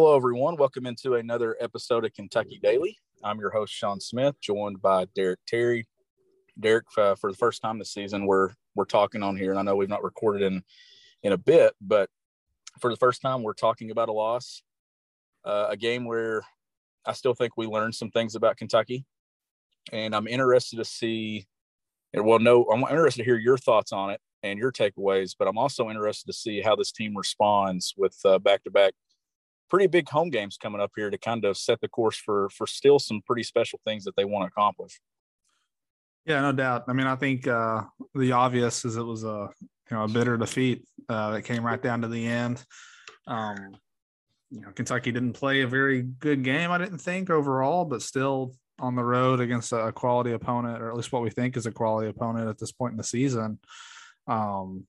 Hello, everyone. Welcome into another episode of Kentucky Daily. I'm your host, Sean Smith, joined by Derek Terry. Derek, uh, for the first time this season, we're we're talking on here, and I know we've not recorded in in a bit, but for the first time, we're talking about a loss, uh, a game where I still think we learned some things about Kentucky, and I'm interested to see. Well, no, I'm interested to hear your thoughts on it and your takeaways, but I'm also interested to see how this team responds with back to back pretty big home games coming up here to kind of set the course for for still some pretty special things that they want to accomplish. Yeah, no doubt. I mean, I think uh, the obvious is it was a you know a bitter defeat uh, that came right down to the end. Um, you know, Kentucky didn't play a very good game, I didn't think overall, but still on the road against a quality opponent, or at least what we think is a quality opponent at this point in the season. Um,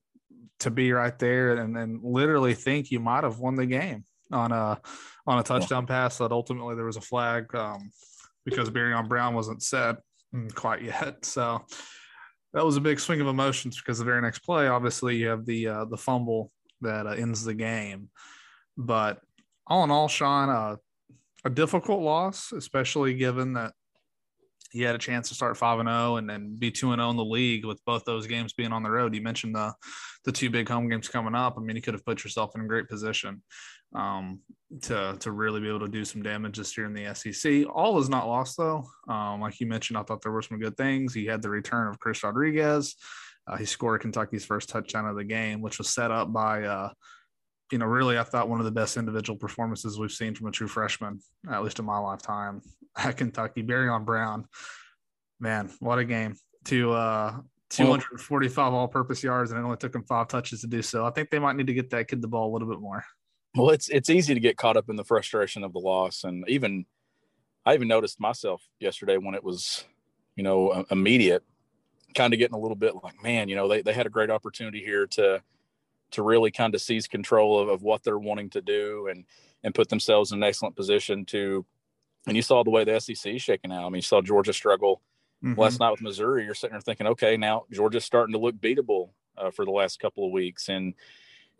to be right there and, and literally think you might have won the game on a on a touchdown pass that ultimately there was a flag um, because Barion Brown wasn't set quite yet. So that was a big swing of emotions because the very next play, obviously, you have the uh, the fumble that uh, ends the game. But all in all, Sean, uh, a difficult loss, especially given that he had a chance to start five and zero oh and then be two and zero oh in the league with both those games being on the road. You mentioned the the two big home games coming up. I mean, you could have put yourself in a great position um, to to really be able to do some damage this year in the SEC. All is not lost though. Um, like you mentioned, I thought there were some good things. He had the return of Chris Rodriguez. Uh, he scored Kentucky's first touchdown of the game, which was set up by. Uh, you know, really, I thought one of the best individual performances we've seen from a true freshman, at least in my lifetime at Kentucky. Barion Brown, man, what a game! To uh, 245 all-purpose yards, and it only took him five touches to do so. I think they might need to get that kid the ball a little bit more. Well, it's it's easy to get caught up in the frustration of the loss, and even I even noticed myself yesterday when it was, you know, immediate, kind of getting a little bit like, man, you know, they they had a great opportunity here to to really kind of seize control of, of what they're wanting to do and and put themselves in an excellent position to. And you saw the way the SEC is shaking out. I mean, you saw Georgia struggle mm-hmm. last night with Missouri. You're sitting there thinking, okay, now Georgia's starting to look beatable uh, for the last couple of weeks, and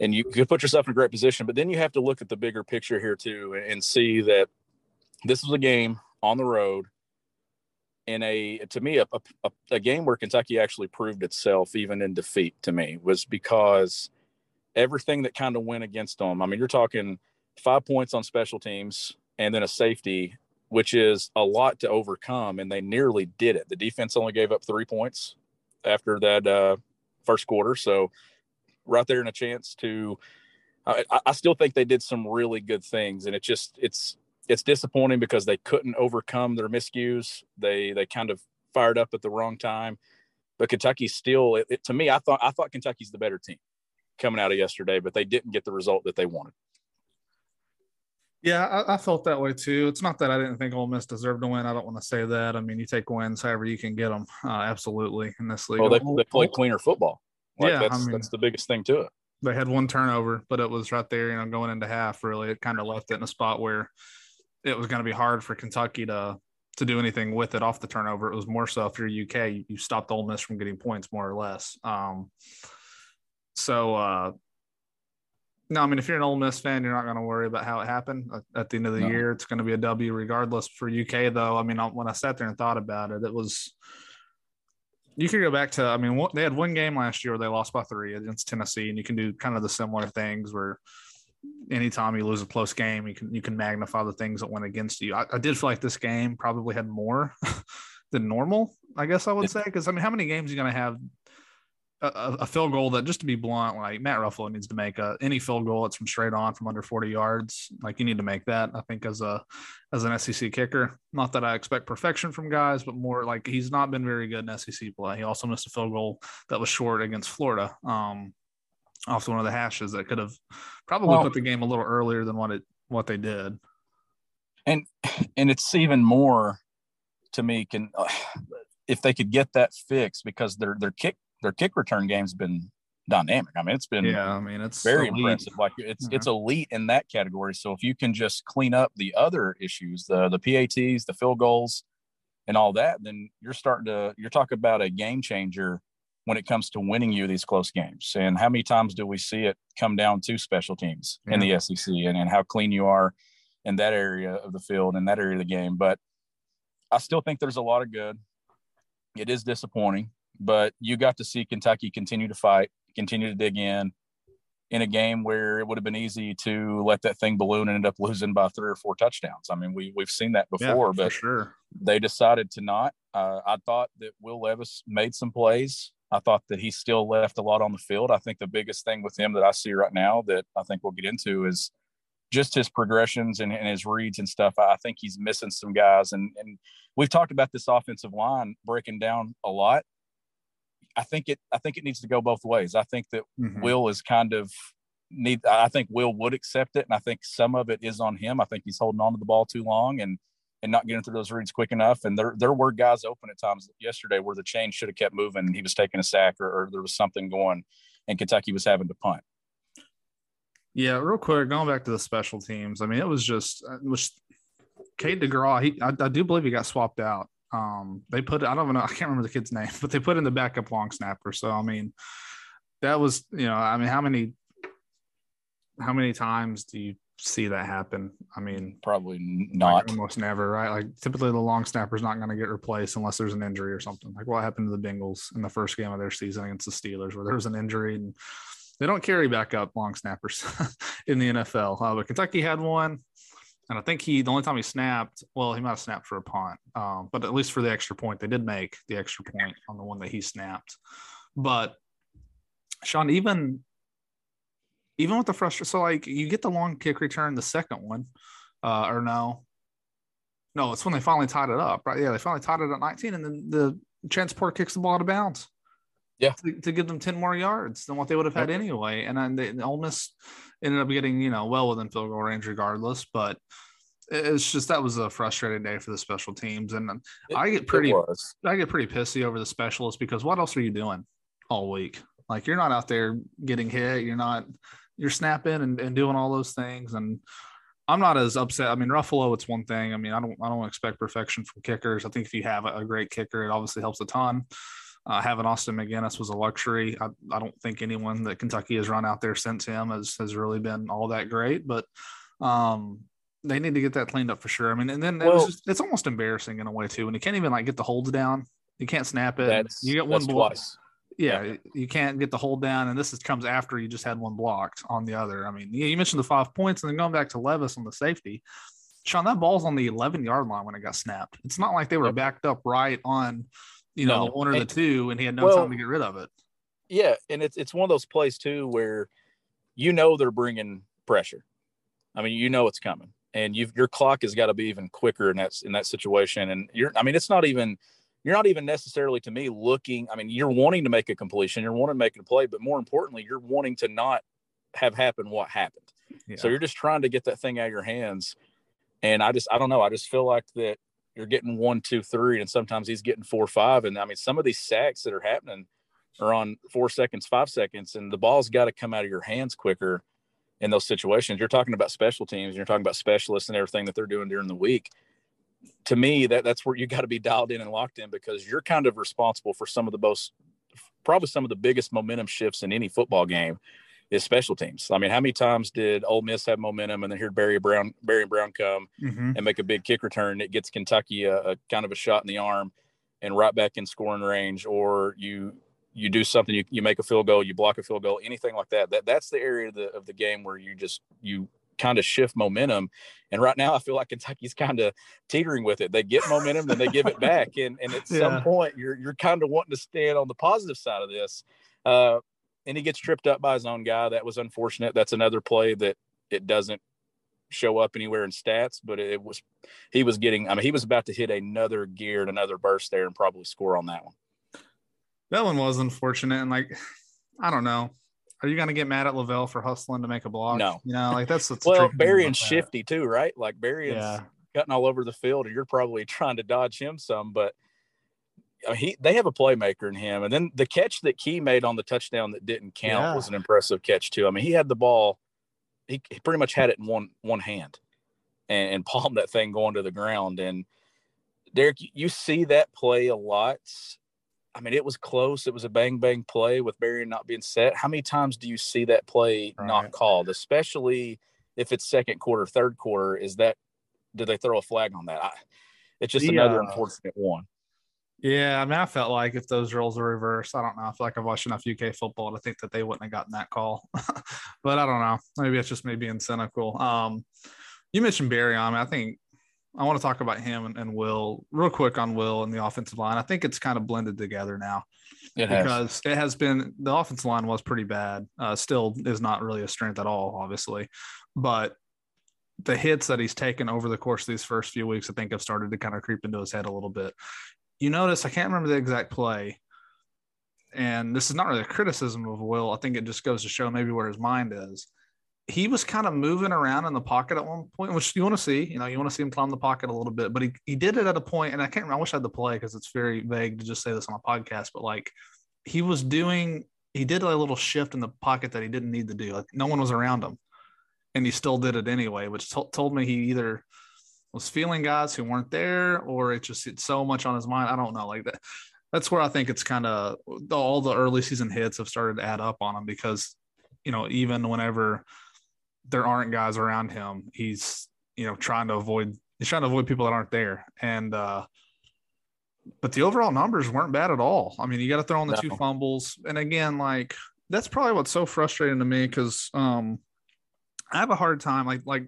and you could put yourself in a great position. But then you have to look at the bigger picture here too, and, and see that this was a game on the road in a to me a, a, a, game where Kentucky actually proved itself even in defeat to me was because everything that kind of went against them. I mean, you're talking five points on special teams and then a safety, which is a lot to overcome, and they nearly did it. The defense only gave up three points after that uh, first quarter, so right there in a chance to. I, I still think they did some really good things, and it just it's it's disappointing because they couldn't overcome their miscues. They they kind of fired up at the wrong time, but Kentucky still. It, it, to me, I thought I thought Kentucky's the better team coming out of yesterday, but they didn't get the result that they wanted. Yeah, I, I, felt that way too. It's not that I didn't think Ole Miss deserved to win. I don't want to say that. I mean, you take wins however you can get them. Uh, absolutely in this league. Well, they, they play cleaner football. Like yeah, that's, I mean, that's the biggest thing to it. They had one turnover, but it was right there, you know, going into half. Really, it kind of left it in a spot where it was going to be hard for Kentucky to to do anything with it off the turnover. It was more so if you're UK, you, you stopped Ole Miss from getting points more or less. Um, so uh, no, I mean if you're an Ole Miss fan, you're not going to worry about how it happened. At the end of the no. year, it's going to be a W regardless. For UK though, I mean when I sat there and thought about it, it was you could go back to i mean they had one game last year where they lost by three against tennessee and you can do kind of the similar things where anytime you lose a close game you can you can magnify the things that went against you i, I did feel like this game probably had more than normal i guess i would say because i mean how many games are you going to have a, a, field goal that just to be blunt, like Matt Ruffolo needs to make a, any field goal that's from straight on from under 40 yards. Like you need to make that. I think as a as an SEC kicker, not that I expect perfection from guys, but more like he's not been very good in SEC play. He also missed a field goal that was short against Florida, um, off one of the hashes that could have probably well, put the game a little earlier than what it what they did. And and it's even more to me can if they could get that fixed because their their kick their kick return game's been dynamic. I mean, it's been yeah. I mean, it's very elite. impressive. Like it's mm-hmm. it's elite in that category. So if you can just clean up the other issues, the the PATs, the field goals, and all that, then you're starting to you're talking about a game changer when it comes to winning you these close games. And how many times do we see it come down to special teams yeah. in the SEC and, and how clean you are in that area of the field in that area of the game. But I still think there's a lot of good. It is disappointing, but you got to see Kentucky continue to fight, continue to dig in in a game where it would have been easy to let that thing balloon and end up losing by three or four touchdowns. I mean, we we've seen that before, yeah, but sure. they decided to not. Uh, I thought that Will Levis made some plays. I thought that he still left a lot on the field. I think the biggest thing with him that I see right now that I think we'll get into is just his progressions and, and his reads and stuff. I think he's missing some guys, and and we've talked about this offensive line breaking down a lot. I think it I think it needs to go both ways. I think that mm-hmm. Will is kind of need I think Will would accept it and I think some of it is on him. I think he's holding on to the ball too long and and not getting through those reads quick enough. And there there were guys open at times yesterday where the chain should have kept moving and he was taking a sack or, or there was something going and Kentucky was having to punt. Yeah, real quick, going back to the special teams. I mean, it was just it was Cade DeGraw. He, I, I do believe he got swapped out. Um, they put I don't know I can't remember the kid's name, but they put in the backup long snapper. So I mean, that was you know I mean how many how many times do you see that happen? I mean, probably not. Like almost never, right? Like typically the long snapper is not going to get replaced unless there's an injury or something. Like what happened to the Bengals in the first game of their season against the Steelers, where there was an injury and they don't carry backup long snappers in the NFL. Uh, but Kentucky had one. And I think he, the only time he snapped, well, he might have snapped for a punt, um, but at least for the extra point, they did make the extra point on the one that he snapped. But Sean, even even with the frustration, so like you get the long kick return, the second one, uh, or no, no, it's when they finally tied it up, right? Yeah, they finally tied it at 19, and then the transport kicks the ball out of bounds. Yeah, to, to give them 10 more yards than what they would have had anyway. And then they, Ole Miss ended up getting, you know, well within field goal range regardless. But it's just that was a frustrating day for the special teams. And it, I get pretty I get pretty pissy over the specialists because what else are you doing all week? Like you're not out there getting hit, you're not you're snapping and, and doing all those things. And I'm not as upset. I mean, Ruffolo, it's one thing. I mean, I don't I don't expect perfection from kickers. I think if you have a, a great kicker, it obviously helps a ton. Uh, having Austin MacGinnis was a luxury. I, I don't think anyone that Kentucky has run out there since him has has really been all that great, but um, they need to get that cleaned up for sure. I mean, and then well, it just, it's almost embarrassing in a way too when you can't even like get the holds down. You can't snap it. You get one block. Yeah, yeah, you can't get the hold down, and this is, comes after you just had one blocked on the other. I mean, you mentioned the five points, and then going back to Levis on the safety. Sean, that ball's on the 11 yard line when it got snapped. It's not like they were backed up right on you know, no. the one or and, the two, and he had no well, time to get rid of it. Yeah, and it's it's one of those plays too where you know they're bringing pressure. I mean, you know it's coming, and you've your clock has got to be even quicker in that in that situation. And you're, I mean, it's not even you're not even necessarily to me looking. I mean, you're wanting to make a completion, you're wanting to make a play, but more importantly, you're wanting to not have happen what happened. Yeah. So you're just trying to get that thing out of your hands. And I just, I don't know. I just feel like that you're getting one, two, three, and sometimes he's getting four, five. And I mean, some of these sacks that are happening are on four seconds, five seconds, and the ball's got to come out of your hands quicker in those situations. You're talking about special teams, you're talking about specialists and everything that they're doing during the week. To me, that that's where you got to be dialed in and locked in because you're kind of responsible for some of the most, probably some of the biggest momentum shifts in any football game is special teams. I mean, how many times did Ole Miss have momentum and then hear Barry Brown, Barry Brown come mm-hmm. and make a big kick return? It gets Kentucky a, a, kind of a shot in the arm and right back in scoring range, or you you do something, you, you make a field goal, you block a field goal, anything like that. That that's the area of the of the game where you just you kind of shift momentum. And right now, I feel like Kentucky's kind of teetering with it. They get momentum, then they give it back, and and at yeah. some point, you're you're kind of wanting to stand on the positive side of this. Uh, and he gets tripped up by his own guy. That was unfortunate. That's another play that it doesn't show up anywhere in stats, but it was he was getting. I mean, he was about to hit another gear and another burst there and probably score on that one. That one was unfortunate, and like I don't know. Are you going to get mad at Lavelle for hustling to make a block? No. You know, like that's what's well, and shifty too, right? Like Barion's yeah. cutting all over the field, and you're probably trying to dodge him some, but he they have a playmaker in him, and then the catch that Key made on the touchdown that didn't count yeah. was an impressive catch too. I mean, he had the ball, he, he pretty much had it in one one hand, and, and palmed that thing going to the ground. And Derek, you see that play a lot. I mean, it was close. It was a bang bang play with Barry not being set. How many times do you see that play right. not called, especially if it's second quarter, third quarter, is that did they throw a flag on that? I, it's just another uh, unfortunate one. Yeah, I mean, I felt like if those roles were reversed, I don't know. I feel like I've watched enough UK football to think that they wouldn't have gotten that call. but I don't know. Maybe it's just me being cynical. Um, you mentioned Barry. I mean, I think I want to talk about him and, and, Will real quick on Will and the offensive line. I think it's kind of blended together now it because it has been the offensive line was pretty bad. Uh, still is not really a strength at all, obviously, but the hits that he's taken over the course of these first few weeks, I think, have started to kind of creep into his head a little bit. You notice I can't remember the exact play, and this is not really a criticism of Will. I think it just goes to show maybe where his mind is he was kind of moving around in the pocket at one point, which you want to see. You know, you want to see him climb the pocket a little bit, but he, he did it at a point, and I can't remember. I wish I had the play because it's very vague to just say this on a podcast, but like he was doing, he did a little shift in the pocket that he didn't need to do. Like no one was around him, and he still did it anyway, which t- told me he either was feeling guys who weren't there or it just it's so much on his mind. I don't know. Like that. That's where I think it's kind of all the early season hits have started to add up on him because, you know, even whenever there aren't guys around him. He's you know trying to avoid he's trying to avoid people that aren't there. And uh but the overall numbers weren't bad at all. I mean, you got to throw in the no. two fumbles, and again, like that's probably what's so frustrating to me because um I have a hard time like like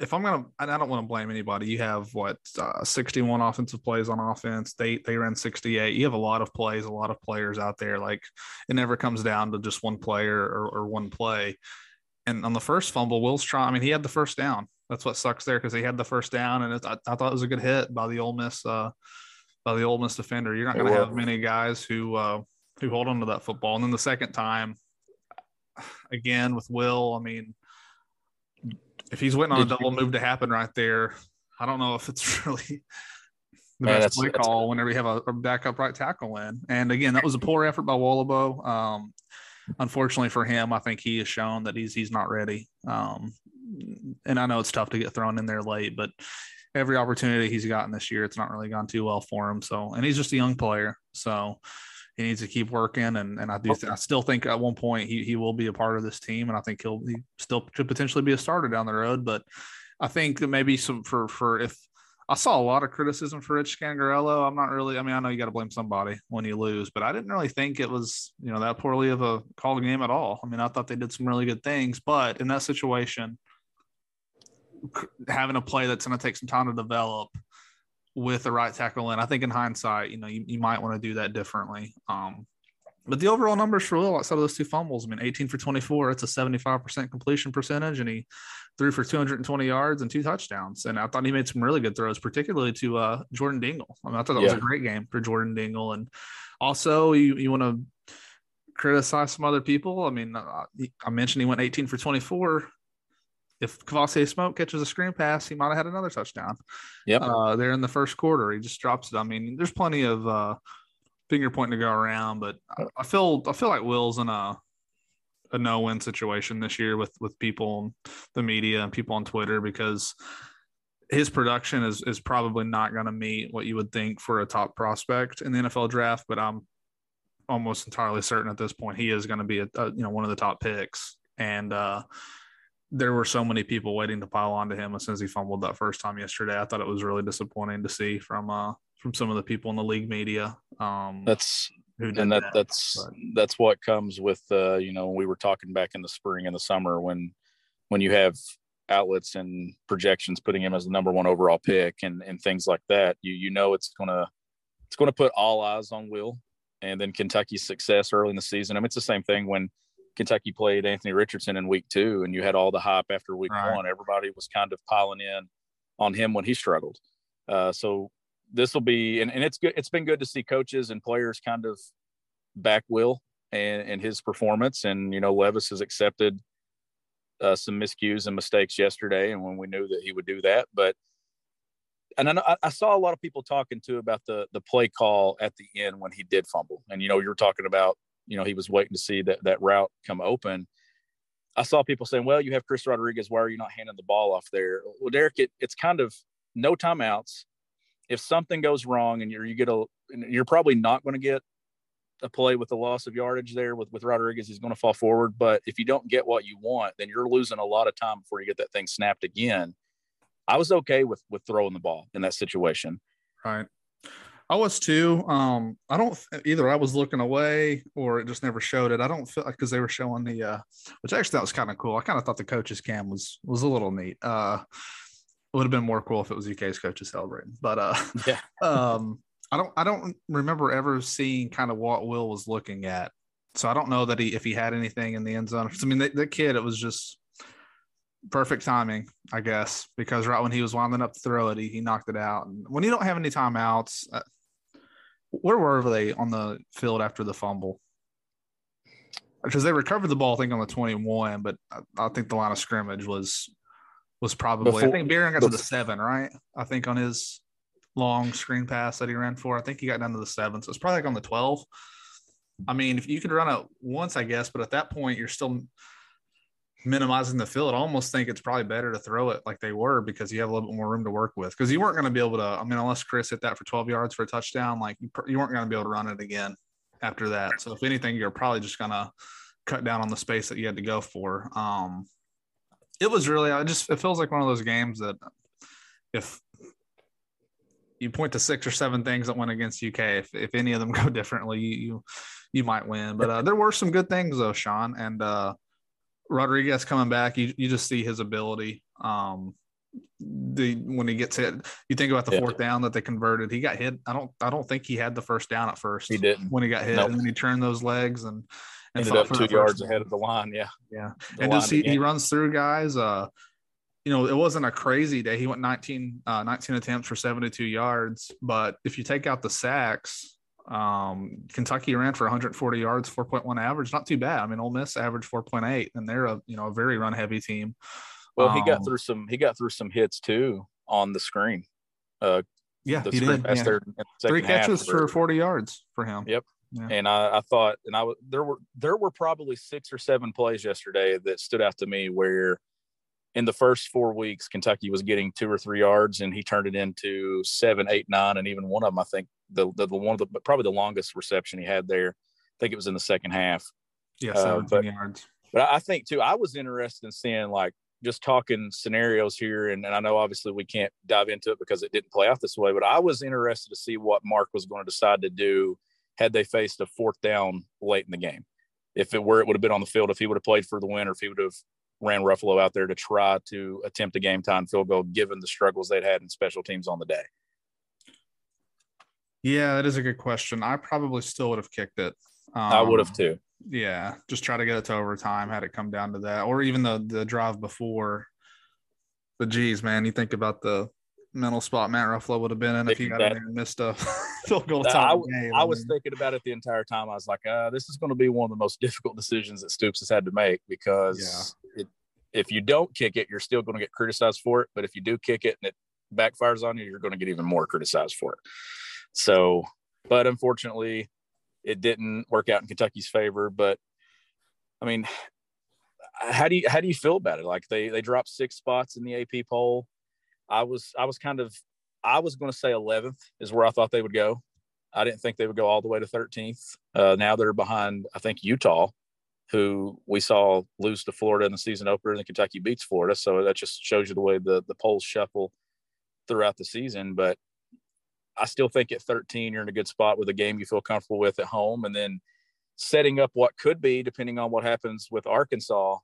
if I'm gonna, I don't want to blame anybody. You have what uh, 61 offensive plays on offense. They they ran 68. You have a lot of plays, a lot of players out there. Like it never comes down to just one player or, or one play. And on the first fumble, Will's trying. I mean, he had the first down. That's what sucks there because he had the first down, and it, I, I, thought it was a good hit by the Ole Miss uh, by the Ole Miss defender. You're not going to have many guys who uh, who hold on to that football. And then the second time, again with Will, I mean, if he's waiting on a double move to happen right there, I don't know if it's really the Man, best play call whenever you have a, a, backup right tackle in. And again, that was a poor effort by Wohlabough. Um, unfortunately for him, I think he has shown that he's he's not ready. Um, and I know it's tough to get thrown in there late, but every opportunity he's gotten this year, it's not really gone too well for him. So, and he's just a young player, so he needs to keep working. And and I do, oh. I still think at one point he he will be a part of this team, and I think he'll he still could potentially be a starter down the road. But I think maybe some for for if I saw a lot of criticism for Rich Scangarello. I'm not really, I mean, I know you got to blame somebody when you lose, but I didn't really think it was, you know, that poorly of a call game at all. I mean, I thought they did some really good things, but in that situation, having a play that's going to take some time to develop with the right tackle in, I think in hindsight, you know, you, you might want to do that differently. Um, but the overall numbers for Will outside of those two fumbles, I mean, 18 for 24, it's a 75% completion percentage, and he threw for 220 yards and two touchdowns. And I thought he made some really good throws, particularly to uh, Jordan Dingle. I mean, I thought that yeah. was a great game for Jordan Dingle. And also, you, you want to criticize some other people. I mean, uh, I mentioned he went 18 for 24. If Kavosiey Smoke catches a screen pass, he might have had another touchdown. Yep. Uh, there in the first quarter, he just drops it. I mean, there's plenty of uh, finger pointing to go around, but I, I feel I feel like Will's in a a no win situation this year with with people, the media, and people on Twitter because his production is is probably not going to meet what you would think for a top prospect in the NFL draft. But I'm almost entirely certain at this point he is going to be a, a, you know one of the top picks. And uh, there were so many people waiting to pile onto him as soon as he fumbled that first time yesterday. I thought it was really disappointing to see from uh, from some of the people in the league media. Um, that's and that, that, that's but. that's what comes with uh, you know we were talking back in the spring and the summer when when you have outlets and projections putting him as the number one overall pick and and things like that you you know it's gonna it's gonna put all eyes on Will and then Kentucky's success early in the season. I mean it's the same thing when Kentucky played Anthony Richardson in week two and you had all the hype after week right. one. Everybody was kind of piling in on him when he struggled. Uh, so this will be and, and it's good it's been good to see coaches and players kind of back will and, and his performance and you know levis has accepted uh, some miscues and mistakes yesterday and when we knew that he would do that but and I, know, I saw a lot of people talking too about the the play call at the end when he did fumble and you know you were talking about you know he was waiting to see that that route come open i saw people saying well you have chris rodriguez why are you not handing the ball off there well derek it, it's kind of no timeouts if something goes wrong and you're you get a you're probably not going to get a play with the loss of yardage there with, with Rodriguez. He's going to fall forward. But if you don't get what you want, then you're losing a lot of time before you get that thing snapped again. I was okay with with throwing the ball in that situation. Right. I was too. Um, I don't either. I was looking away, or it just never showed it. I don't feel like because they were showing the, uh, which actually that was kind of cool. I kind of thought the coaches cam was was a little neat. Uh, it would have been more cool if it was UK's coaches celebrating, but uh, yeah. um, I don't I don't remember ever seeing kind of what Will was looking at. So I don't know that he if he had anything in the end zone. I mean, the, the kid, it was just perfect timing, I guess, because right when he was winding up to throw it, he, he knocked it out. And when you don't have any timeouts, uh, where were they on the field after the fumble? Because they recovered the ball, I think, on the 21, but I, I think the line of scrimmage was was probably Before, I think Barion got to the seven, right? I think on his long screen pass that he ran for. I think he got down to the seven. So it's probably like on the 12. I mean, if you could run it once, I guess, but at that point, you're still minimizing the field. I almost think it's probably better to throw it like they were because you have a little bit more room to work with. Because you weren't going to be able to, I mean, unless Chris hit that for 12 yards for a touchdown, like you, you weren't going to be able to run it again after that. So if anything, you're probably just going to cut down on the space that you had to go for. Um, it was really, I just, it feels like one of those games that if you point to six or seven things that went against UK. If, if any of them go differently, you you, you might win. But uh, there were some good things though, Sean. And uh, Rodriguez coming back, you you just see his ability. Um, the when he gets hit, you think about the yeah. fourth down that they converted. He got hit. I don't I don't think he had the first down at first. He didn't when he got hit, nope. and then he turned those legs and. and Ended up two yards ahead of the line, yeah, yeah, the and just he, he runs through guys. Uh, you know, it wasn't a crazy day. He went 19, uh, 19 attempts for 72 yards. But if you take out the sacks, um, Kentucky ran for 140 yards, 4.1 average. Not too bad. I mean, Ole Miss averaged 4.8, and they're a you know a very run heavy team. Well, he got um, through some he got through some hits too on the screen. Uh, yeah, he did. Yeah. Three catches for 40 yards for him. Yep. Yeah. And I, I thought, and I there were there were probably six or seven plays yesterday that stood out to me where in the first four weeks, Kentucky was getting two or three yards, and he turned it into seven, eight, nine, and even one of them, I think, the the, the one of the probably the longest reception he had there. I think it was in the second half. Yeah, uh, but, yards. But I think too, I was interested in seeing like just talking scenarios here, and, and I know obviously we can't dive into it because it didn't play out this way, but I was interested to see what Mark was going to decide to do had they faced a fourth down late in the game. If it were, it would have been on the field. If he would have played for the win, or if he would have ran Ruffolo out there to try to attempt a game time field goal, given the struggles they'd had in special teams on the day? Yeah, that is a good question. I probably still would have kicked it. Um, I would have too. Yeah, just try to get it to overtime. Had it come down to that, or even the the drive before. But geez, man, you think about the mental spot Matt Ruffolo would have been in if he got in there and missed a field goal time. I, game. I, I was thinking about it the entire time. I was like, uh, this is going to be one of the most difficult decisions that Stoops has had to make because yeah. it, if you don't kick it, you're still going to get criticized for it. But if you do kick it and it backfires on you, you're going to get even more criticized for it. So, but unfortunately, it didn't work out in Kentucky's favor. But I mean, how do you how do you feel about it? Like they they dropped six spots in the AP poll. I was I was kind of I was going to say 11th is where I thought they would go. I didn't think they would go all the way to 13th. Uh, now they're behind I think Utah, who we saw lose to Florida in the season opener, and Kentucky beats Florida. So that just shows you the way the the polls shuffle throughout the season. But I still think at 13 you're in a good spot with a game you feel comfortable with at home, and then setting up what could be, depending on what happens with Arkansas,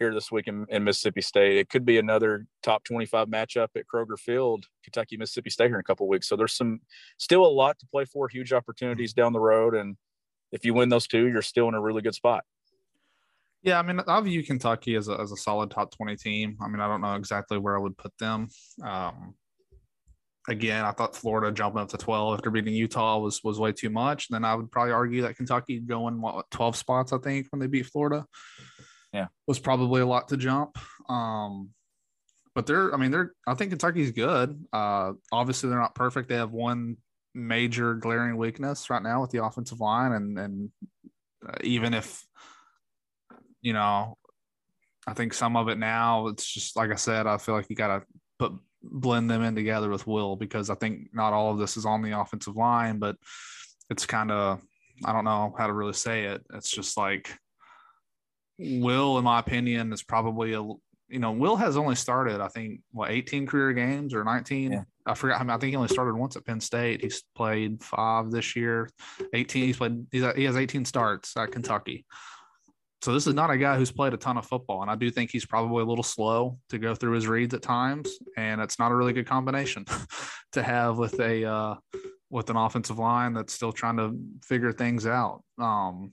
here this week in, in, Mississippi State. It could be another top 25 matchup at Kroger Field, Kentucky, Mississippi State here in a couple weeks. So there's some still a lot to play for, huge opportunities down the road. And if you win those two, you're still in a really good spot. Yeah, I mean, I view Kentucky as a, as a solid top 20 team. I mean, I don't know exactly where I would put them. Um, again, I thought Florida jumping up to 12 after beating Utah was was way too much. And then I would probably argue that Kentucky going what 12 spots, I think, when they beat Florida yeah, was probably a lot to jump. Um, but they're, I mean, they're, I think Kentucky's good. Uh, obviously, they're not perfect. They have one major glaring weakness right now with the offensive line, and and uh, even if you know, I think some of it now, it's just like I said, I feel like you got to put blend them in together with Will because I think not all of this is on the offensive line, but it's kind of I don't know how to really say it. It's just like Will, in my opinion, is probably a you know Will has only started I think what 18 career games or 19. Yeah. I forgot. I, mean, I think he only started once at Penn State. He's played five this year. 18. He's played. He's, he has 18 starts at Kentucky. So this is not a guy who's played a ton of football, and I do think he's probably a little slow to go through his reads at times, and it's not a really good combination to have with a uh, with an offensive line that's still trying to figure things out. Um,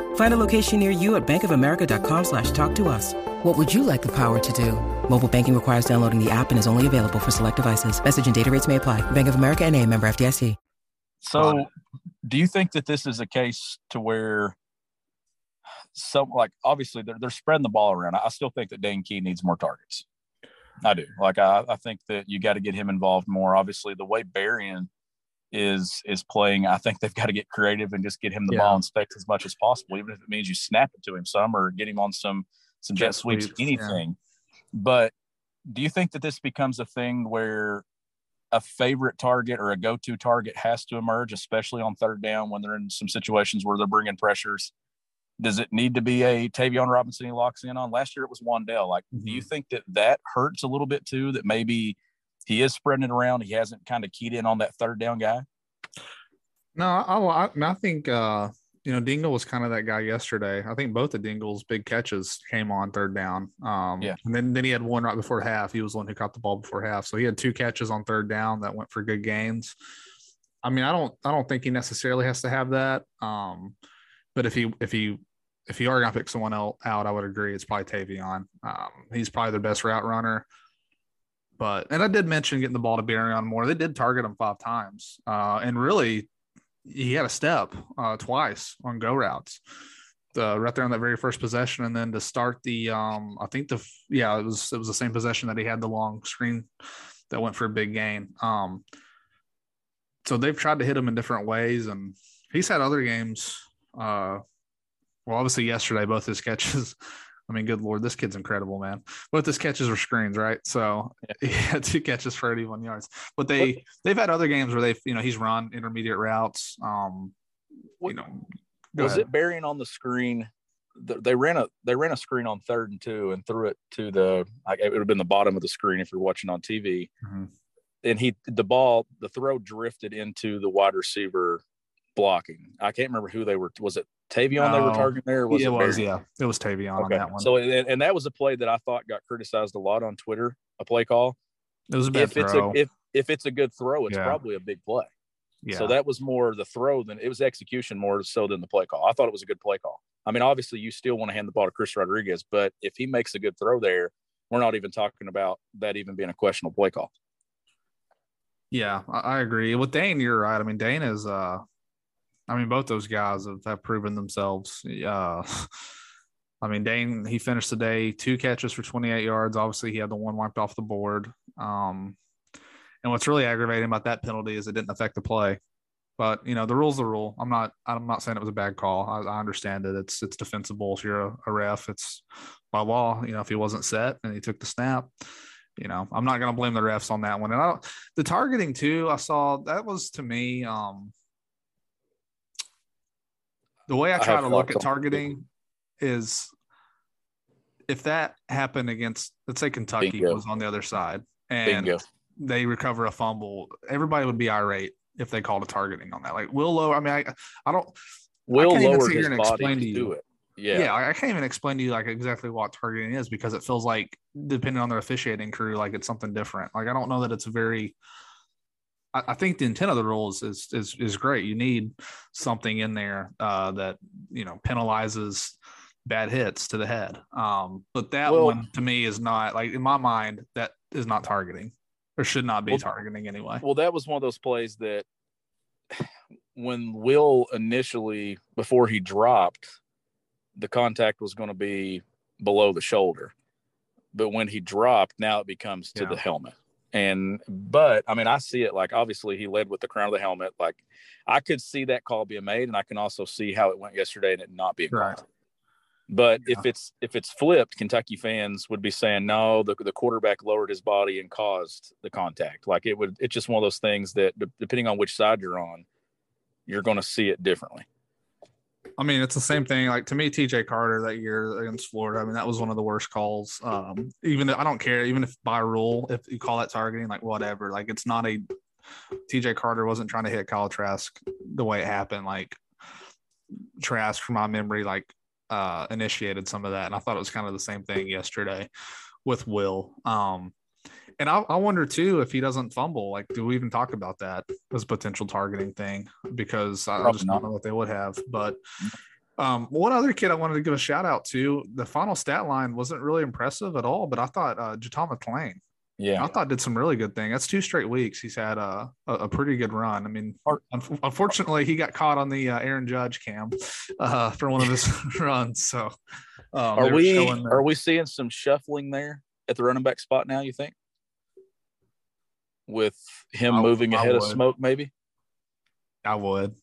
Find a location near you at bankofamerica.com slash talk to us. What would you like the power to do? Mobile banking requires downloading the app and is only available for select devices. Message and data rates may apply. Bank of America and a member FDIC. So do you think that this is a case to where some like obviously they're, they're spreading the ball around. I still think that Dane Key needs more targets. I do. Like I, I think that you got to get him involved more. Obviously, the way Barion is is playing, I think they've got to get creative and just get him the yeah. ball in space as much as possible, even if it means you snap it to him some or get him on some some jet, jet sweeps, sweeps, anything. Yeah. But do you think that this becomes a thing where a favorite target or a go-to target has to emerge, especially on third down when they're in some situations where they're bringing pressures? Does it need to be a Tayvion Robinson he locks in on? Last year it was Wan'Dale. Like, mm-hmm. do you mm-hmm. think that that hurts a little bit too? That maybe he is spreading it around. He hasn't kind of keyed in on that third down guy. No, I, I, I think uh, you know, Dingle was kind of that guy yesterday. I think both of Dingle's big catches came on third down. Um, yeah. And then, then he had one right before half. He was the one who caught the ball before half. So he had two catches on third down that went for good gains. I mean, I don't, I don't think he necessarily has to have that. Um, but if he, if he, if he are gonna pick someone else out, I would agree. It's probably Tayvion. Um, he's probably the best route runner. But and I did mention getting the ball to Barion more. They did target him five times, uh, and really he had a step uh, twice on go routes. Uh, right there on that very first possession, and then to start the, um, I think the, yeah, it was it was the same possession that he had the long screen that went for a big gain. Um, so they've tried to hit him in different ways, and he's had other games. Uh, well, obviously yesterday, both his catches I mean, good lord, this kid's incredible, man. Both his catches were screens, right? So yeah. he had two catches for 81 yards. But they what? they've had other games where they've you know he's run intermediate routes. Um, what, you know, was ahead. it Barion on the screen? They ran a they ran a screen on third and two and threw it to the like it would have been the bottom of the screen if you're watching on TV. Mm-hmm. And he the ball the throw drifted into the wide receiver blocking. I can't remember who they were. Was it Tayvion they were targeting there? Was it, it was, yeah. It was Tayvion okay. on that one. So, and, and, that was a play that I thought got criticized a lot on Twitter, a play call. It was a big if throw. It's a, if, if it's a good throw, it's yeah. probably a big play. Yeah. So that was more the throw than it was execution more so than the play call. I thought it was a good play call. I mean, obviously you still want to hand the ball to Chris Rodriguez, but if he makes a good throw there, we're not even talking about that even being a questionable play call. Yeah, I, agree. With Dane, you're right. I mean, Dane is uh I mean, both those guys have, have proven themselves. Uh, I mean, Dane, he finished the day two catches for 28 yards. Obviously, he had the one wiped off the board. Um, and what's really aggravating about that penalty is it didn't affect the play. But you know, the rule's the rule. I'm not. I'm not saying it was a bad call. I, I understand it. It's it's defensible if you're a, a, ref. It's by law. You know, if he wasn't set and he took the snap, you know, I'm not going to blame the refs on that one. And I don't, the targeting too. I saw that was to me. Um, the way I try I to look at targeting is if that happened against, let's say Kentucky Bingo. was on the other side and Bingo. they recover a fumble, everybody would be irate if they called a targeting on that. Like Will Lower, I mean, I, I don't. Will I can't even sit his explain to you. do it. Yeah. Yeah. I can't even explain to you like exactly what targeting is because it feels like depending on their officiating crew, like it's something different. Like I don't know that it's a very I, I, think the intent of the rules is is is great. You need something in there uh, that you know penalizes bad hits to the head. Um, but that well, one to me is not like in my mind that is not targeting or should not be well, targeting anyway. Well, that was one of those plays that when Will initially before he dropped, the contact was going to be below the shoulder. But when he dropped, now it becomes to yeah. the helmet. And but I mean, I see it like obviously he led with the crown of the helmet. Like I could see that call being made, and I can also see how it went yesterday and it not being right. called. But yeah. if it's if it's flipped, Kentucky fans would be saying no. The the quarterback lowered his body and caused the contact. Like it would. It's just one of those things that depending on which side you're on, you're going to see it differently. I mean, it's the same thing. Like to me, TJ Carter that year against Florida. I mean, that was one of the worst calls. Um, even I don't care, even if by rule, if you call that targeting, like whatever. Like it's not a TJ Carter wasn't trying to hit Kyle Trask the way it happened. Like Trask, from my memory, like uh, initiated some of that, and I thought it was kind of the same thing yesterday with Will. Um, and I, I, wonder too if he doesn't fumble. Like, do we even talk about that as a potential targeting thing? Because I, I just don't know what they would have. But um, one other kid I wanted to give a shout out to. The final stat line wasn't really impressive at all, but I thought uh, JuTahn McClain. Yeah, I thought did some really good thing. That's two straight weeks. He's had a, a, a pretty good run. I mean, unfortunately, he got caught on the uh, Aaron Judge cam uh, for one of his runs. So, um, are we are we seeing some shuffling there at the running back spot now? You think? With him I, moving I ahead would. of Smoke, maybe? I would.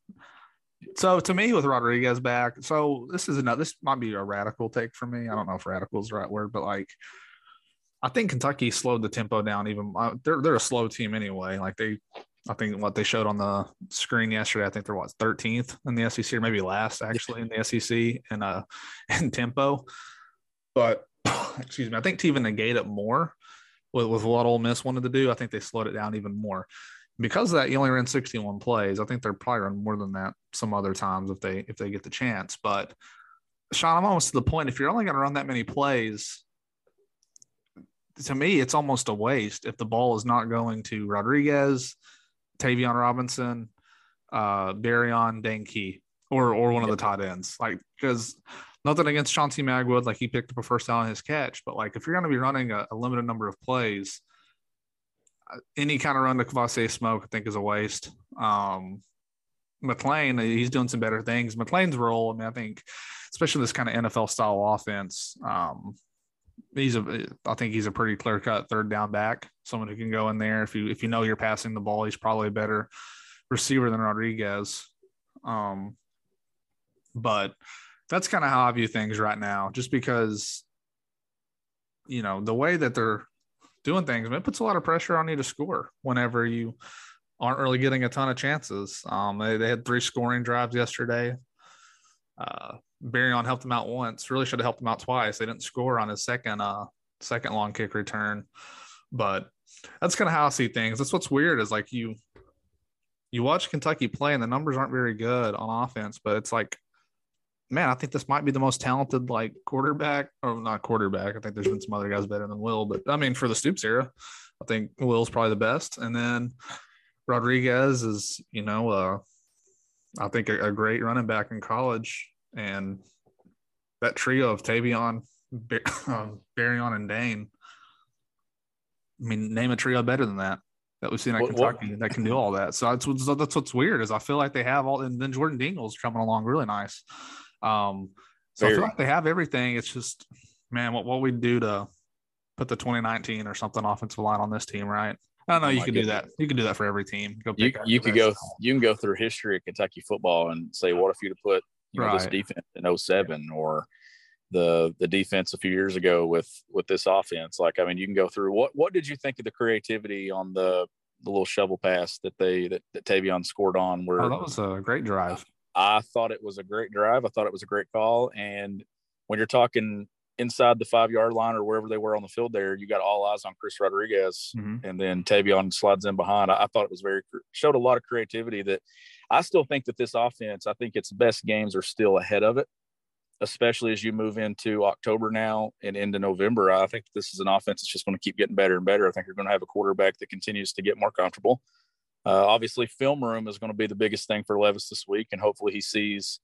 So to me, with Rodriguez back, so this is another. This might be a radical take for me. I don't know if radical is the right word, but like, I think Kentucky slowed the tempo down. Even uh, they're they're a slow team anyway. Like they, I think what they showed on the screen yesterday. I think they're what 13th in the SEC or maybe last actually in the SEC in uh in tempo. But excuse me, I think to even negate it more, with, with what Ole Miss wanted to do, I think they slowed it down even more. Because of that, you only ran 61 plays. I think they're probably run more than that some other times if they if they get the chance. But Sean, I'm almost to the point. If you're only going to run that many plays, to me, it's almost a waste if the ball is not going to Rodriguez, Tayvion Robinson, uh, Dane Key, or or one of the tight ends. Like because nothing against Chauncey Magwood, like he picked up a first down on his catch, but like if you're going to be running a, a, limited number of plays, uh, any kind of run to Kavosiey Smoke, I think, is a waste. Um, McClain, he's doing some better things. McClain's role, I mean, I think, especially this kind of NFL style offense, um, he's a, I think he's a pretty clear cut third down back, someone who can go in there. If you if you know you're passing the ball, he's probably a better receiver than Rodriguez. Um, but that's kind of how I view things right now, just because, you know, the way that they're doing things, it puts a lot of pressure on you to score whenever you aren't really getting a ton of chances. Um, they, they had three scoring drives yesterday. Uh, Barion helped them out once. Really should have helped them out twice. They didn't score on his second uh second long kick return, but that's kind of how I see things. That's what's weird is like you you watch Kentucky play and the numbers aren't very good on offense, but it's like man, I think this might be the most talented like quarterback, or not quarterback. I think there's been some other guys better than Will, but I mean, for the Stoops era, I think Will's probably the best. And then Rodriguez is, you know, uh, I think a, a great running back in college. And that trio of Tayvion, Bar- um, Barion, and Dane. I mean, name a trio better than that that we've seen at what, Kentucky what? that can do all that. So that's what's, that's what's weird is I feel like they have all, and then Jordan Dingle's coming along really nice. Um, so Very. I feel like they have everything. It's just, man, what what we do to put the 2019 or something offensive line on this team, right? I don't know. Oh you can do that. You can do that for every team. Go you you could go. You can go through history of Kentucky football and say, what if you'd have put you know, right. this defense in 07 or the the defense a few years ago with with this offense? Like, I mean, you can go through. What what did you think of the creativity on the the little shovel pass that they that, that Tayvion scored on? Where oh, that was a great drive. I thought it was a great drive. I thought it was a great call. And when you're talking inside the five yard line or wherever they were on the field there, you got all eyes on Chris Rodriguez. Mm-hmm. And then Tayvion slides in behind. I, I, thought it was very, showed a lot of creativity that I still think that this offense, I think its best games are still ahead of it, especially as you move into October now and into November. I think this is an offense that's just going to keep getting better and better. I think you're going to have a quarterback that continues to get more comfortable. Uh, obviously, film room is going to be the biggest thing for Levis this week, and hopefully he sees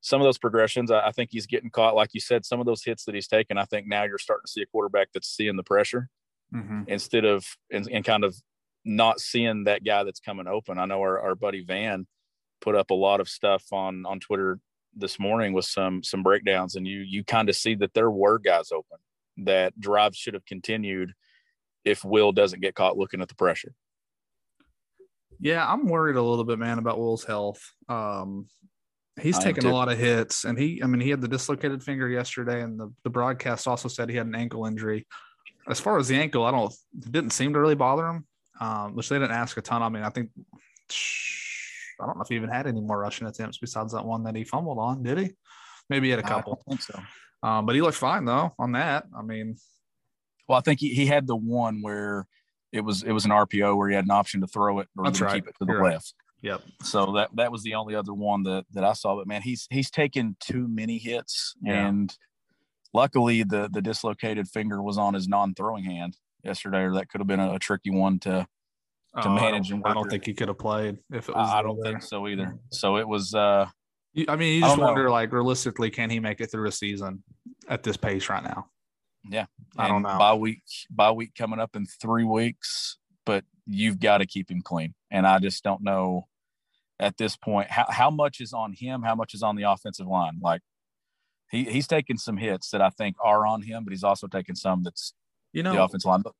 some of those progressions. I, I think he's getting caught, like you said, some of those hits that he's taken. I think now you're starting to see a quarterback that's seeing the pressure Mm-hmm. instead of and, and kind of not seeing that guy that's coming open. I know our, our buddy Van put up a lot of stuff on on Twitter this morning with some some breakdowns, and you you kind of see that there were guys open that drives should have continued if Will doesn't get caught looking at the pressure. Yeah, I'm worried a little bit, man, about Will's health. Um, he's taken a lot of hits, and he, I mean, he had the dislocated finger yesterday, and the, the broadcast also said he had an ankle injury. As far as the ankle, I don't, it didn't seem to really bother him, um, which they didn't ask a ton. I mean, I think, I don't know if he even had any more rushing attempts besides that one that he fumbled on, did he? Maybe he had a couple, I think so. um, but he looked fine though on that. I mean, Well, I think he, he had the one where it was it was an RPO where he had an option to throw it or That's right. keep it to the You're right. left. yep. So that that was the only other one that that I saw. But man, he's he's taken too many hits, Yeah. and luckily the the dislocated finger was on his non-throwing hand yesterday, or that could have been a, a tricky one to. To Oh, I manage don't- and I don't think he could have played if it was. I, I don't there. think so either. So it was. uh I mean, you just don't know. wonder, like, realistically, can he make it through a season at this pace right now? Yeah, I don't and know. Bye week, bye week coming up in three weeks, but you've got to keep him clean. And I just don't know at this point how, how much is on him, how much is on the offensive line. Like he he's taking some hits that I think are on him, but he's also taking some that's You know the offensive line. But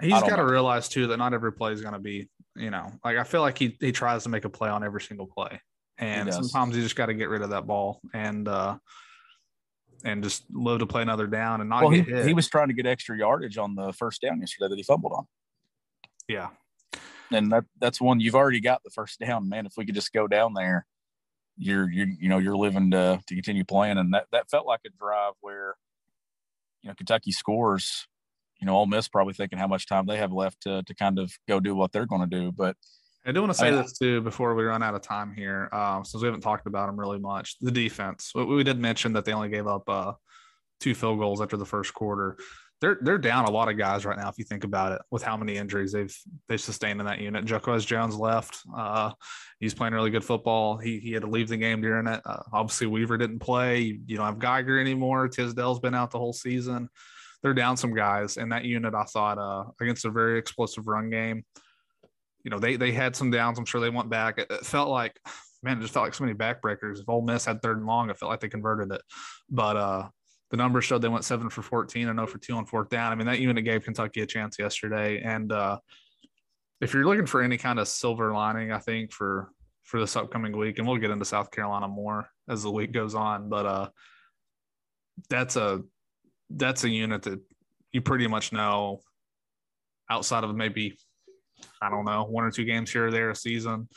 he's don't got to realize too that not every play is going to be, you know, like I feel like he he tries to make a play on every single play, and does. sometimes you just got to get rid of that ball and uh and just load to play another down and not well, he, get hit. he was trying to get extra yardage on the first down yesterday that he fumbled on. yeah, and that that's one you've already got the first down, man. If we could just go down there, you're you're you know you're living to to continue playing, and that that felt like a drive where you know Kentucky scores. You know, Ole Miss probably thinking how much time they have left to to kind of go do what they're going to do, but I do want to say this too before we run out of time here, um, since we haven't talked about them really much. The defense. We, we did mention that they only gave up uh, two field goals after the first quarter. They're they're down a lot of guys right now. If you think about it, with how many injuries they've they've sustained in that unit. Jacquez Jones left. Uh, he's playing really good football. He he had to leave the game during it. Uh, obviously, Weaver didn't play. You, you don't have Geiger anymore. Tisdale's been out the whole season. They're down some guys, and that unit I thought uh, against a very explosive run game you know, they they had some downs. I'm sure they went back. It, it felt like, man, it just felt like so many backbreakers. If Ole Miss had third and long, it felt like they converted it. But uh, the numbers showed they went seven for 14 and 0 for two on fourth down. I mean, that unit gave Kentucky a chance yesterday. And uh, if you're looking for any kind of silver lining, I think for for this upcoming week, and we'll get into South Carolina more as the week goes on, but uh, that's a that's a unit that you pretty much know outside of maybe I don't know, one or two games here or there a season,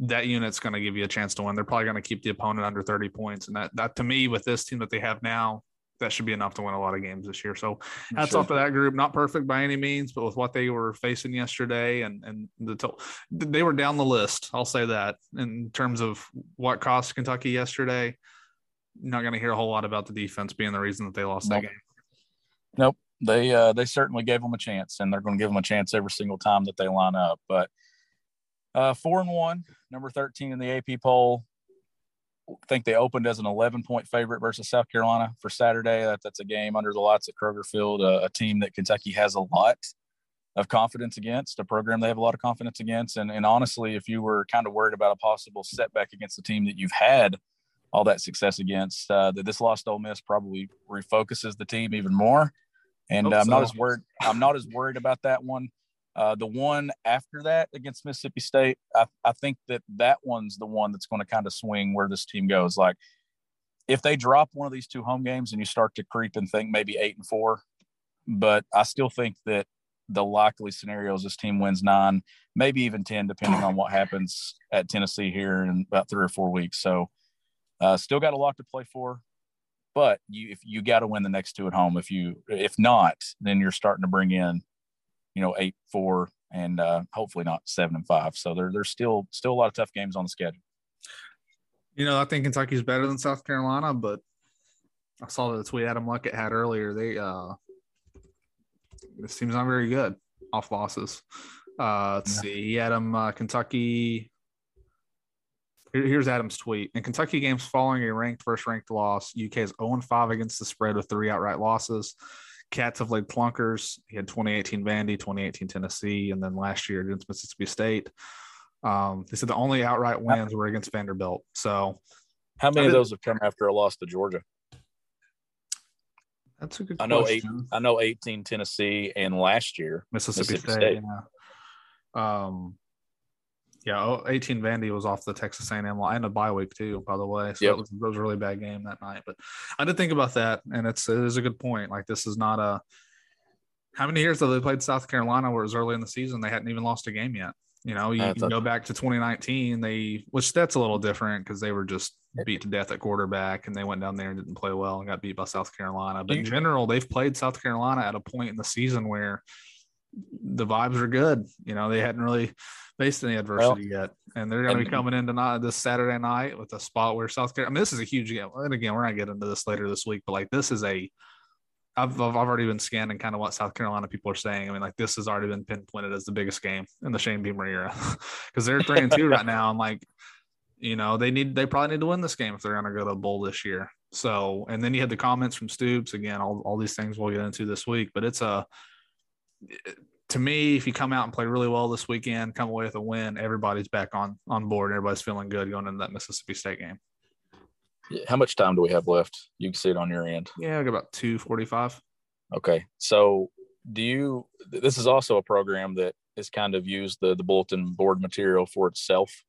that unit's going to give you a chance to win. They're probably going to keep the opponent under 30 points. And that, that to me, with this team that they have now, that should be enough to win a lot of games this year. So hats Sure. off to that group. Not perfect by any means, but with what they were facing yesterday and, and the, to- they were down the list. I'll say that in terms of what cost Kentucky yesterday. Not going to hear a whole lot about the defense being the reason that they lost that game. Nope. They uh, they certainly gave them a chance, and they're going to give them a chance every single time that they line up. But uh, four and one, number thirteen in the AP poll. I think they opened as an 11 point favorite versus South Carolina for Saturday. That, that's a game under the lights at Kroger Field, a, a team that Kentucky has a lot of confidence against, a program they have a lot of confidence against. And, and honestly, if you were kind of worried about a possible setback against the team that you've had all that success against, uh, that this lost Ole Miss probably refocuses the team even more. And Hope uh, I'm not as worried. I'm not as worried about that one. Uh, the one after that against Mississippi State, I, I think that that one's the one that's going to kind of swing where this team goes. Like, if they drop one of these two home games and you start to creep and think maybe eight and four, but I still think that the likely scenario is this team wins nine, maybe even ten, depending on what happens at Tennessee here in about three or four weeks. So, uh, still got a lot to play for but you if you got to win the next two at home if you if not then you're starting to bring in you know eight four and uh hopefully not seven and five so there, there's still still a lot of tough games on the schedule You know, I think Kentucky's better than South Carolina, but I saw the tweet Adam Luckett had earlier. They uh this team's not very good off losses. Uh, let's Yeah. see. He had him uh, Kentucky. Here- Here's Adam's tweet. In Kentucky games following a ranked first ranked loss, UK is 0 5 against the spread with three outright losses. Cats have laid clunkers. He had 2018 Vandy, 2018 Tennessee, and then last year against Mississippi State. Um, they said the only outright wins were against Vanderbilt. So How many of those have come after a loss to Georgia? that's a good I know eight. I know 18 Tennessee and last year. Mississippi, Mississippi State. State. Yeah. Um, yeah, oh, 18 Vandy was off the Texas A&M line and a bye week too, by the way. So Yep. that, was, that was a really bad game that night. But I did think about that, and it's it is a good point. Like this is not a. How many years have they played South Carolina where it was early in the season they hadn't even lost a game yet? You know, you can go back to 2019. They, which that's a little different because they were just beat to death at quarterback, and they went down there and didn't play well and got beat by South Carolina. But in general, they've played South Carolina at a point in the season where the vibes are good. You know, they hadn't really faced any adversity yet, and they're going to be coming in tonight this Saturday night with a spot where South Carolina. I mean, this is a huge game. And again, we're going to get into this later this week, but like this is a. I've, I've I've already been scanning kind of what South Carolina people are saying. I mean, like this has already been pinpointed as the biggest game in the Shane Beamer era because they're three and two right now, and like, you know, they need they probably need to win this game if they're going to go to a bowl this year. So, and then you had the comments from Stoops again. All all these things we'll get into this week, but it's a to me, if you come out and play really well this weekend, come away with a win, everybody's back on on board. Everybody's feeling good going into that Mississippi State game. How much time do we have left? You can see it on your end. Yeah, I got about two forty five. Okay. So do you this is also a program that has kind of used the the bulletin board material for itself.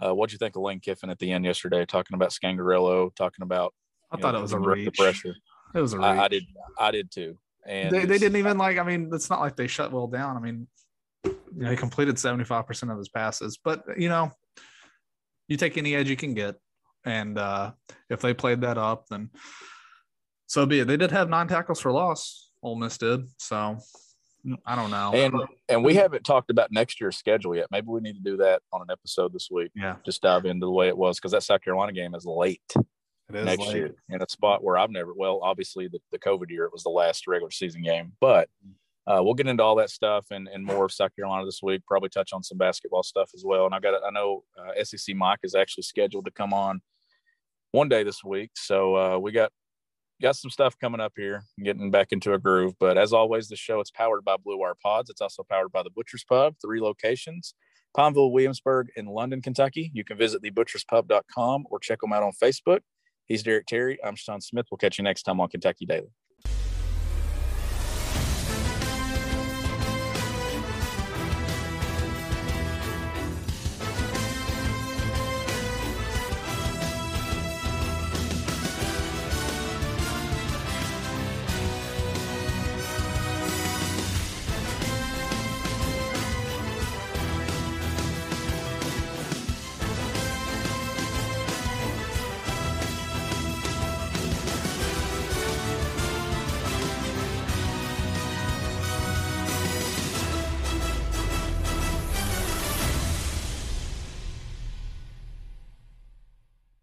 Uh, what'd you think of Lane Kiffin at the end yesterday, talking about Scangarello, talking about I thought know, it was a the pressure. It was a reach. I, I did I did too. And They, they didn't even like. I mean, it's not like they shut Will down. I mean, you know, he completed seventy five percent of his passes, but you know, you take any edge you can get, and uh, if they played that up, then so be it. They did have nine tackles for loss. Ole Miss did. So I don't know. and and we haven't talked about next year's schedule yet. Maybe we need to do that on an episode this week. yeah, Just dive into the way it was because that South Carolina game is late. It is next late. year in a spot where I've never, well, obviously the, the COVID year, it was the last regular season game, but uh, we'll get into all that stuff and, and more of South Carolina this week, probably touch on some basketball stuff as well. And I got, I know uh, SEC Mike is actually scheduled to come on one day this week. So uh, we got, got some stuff coming up here, getting back into a groove. But as always, the show, it's powered by Blue Wire Pods. It's also powered by the Butcher's Pub, three locations. Pineville, Williamsburg, and London, Kentucky. You can visit the thebutcherspub.com or check them out on Facebook. He's Derek Terry. I'm Sean Smith. We'll catch you next time on Kentucky Daily.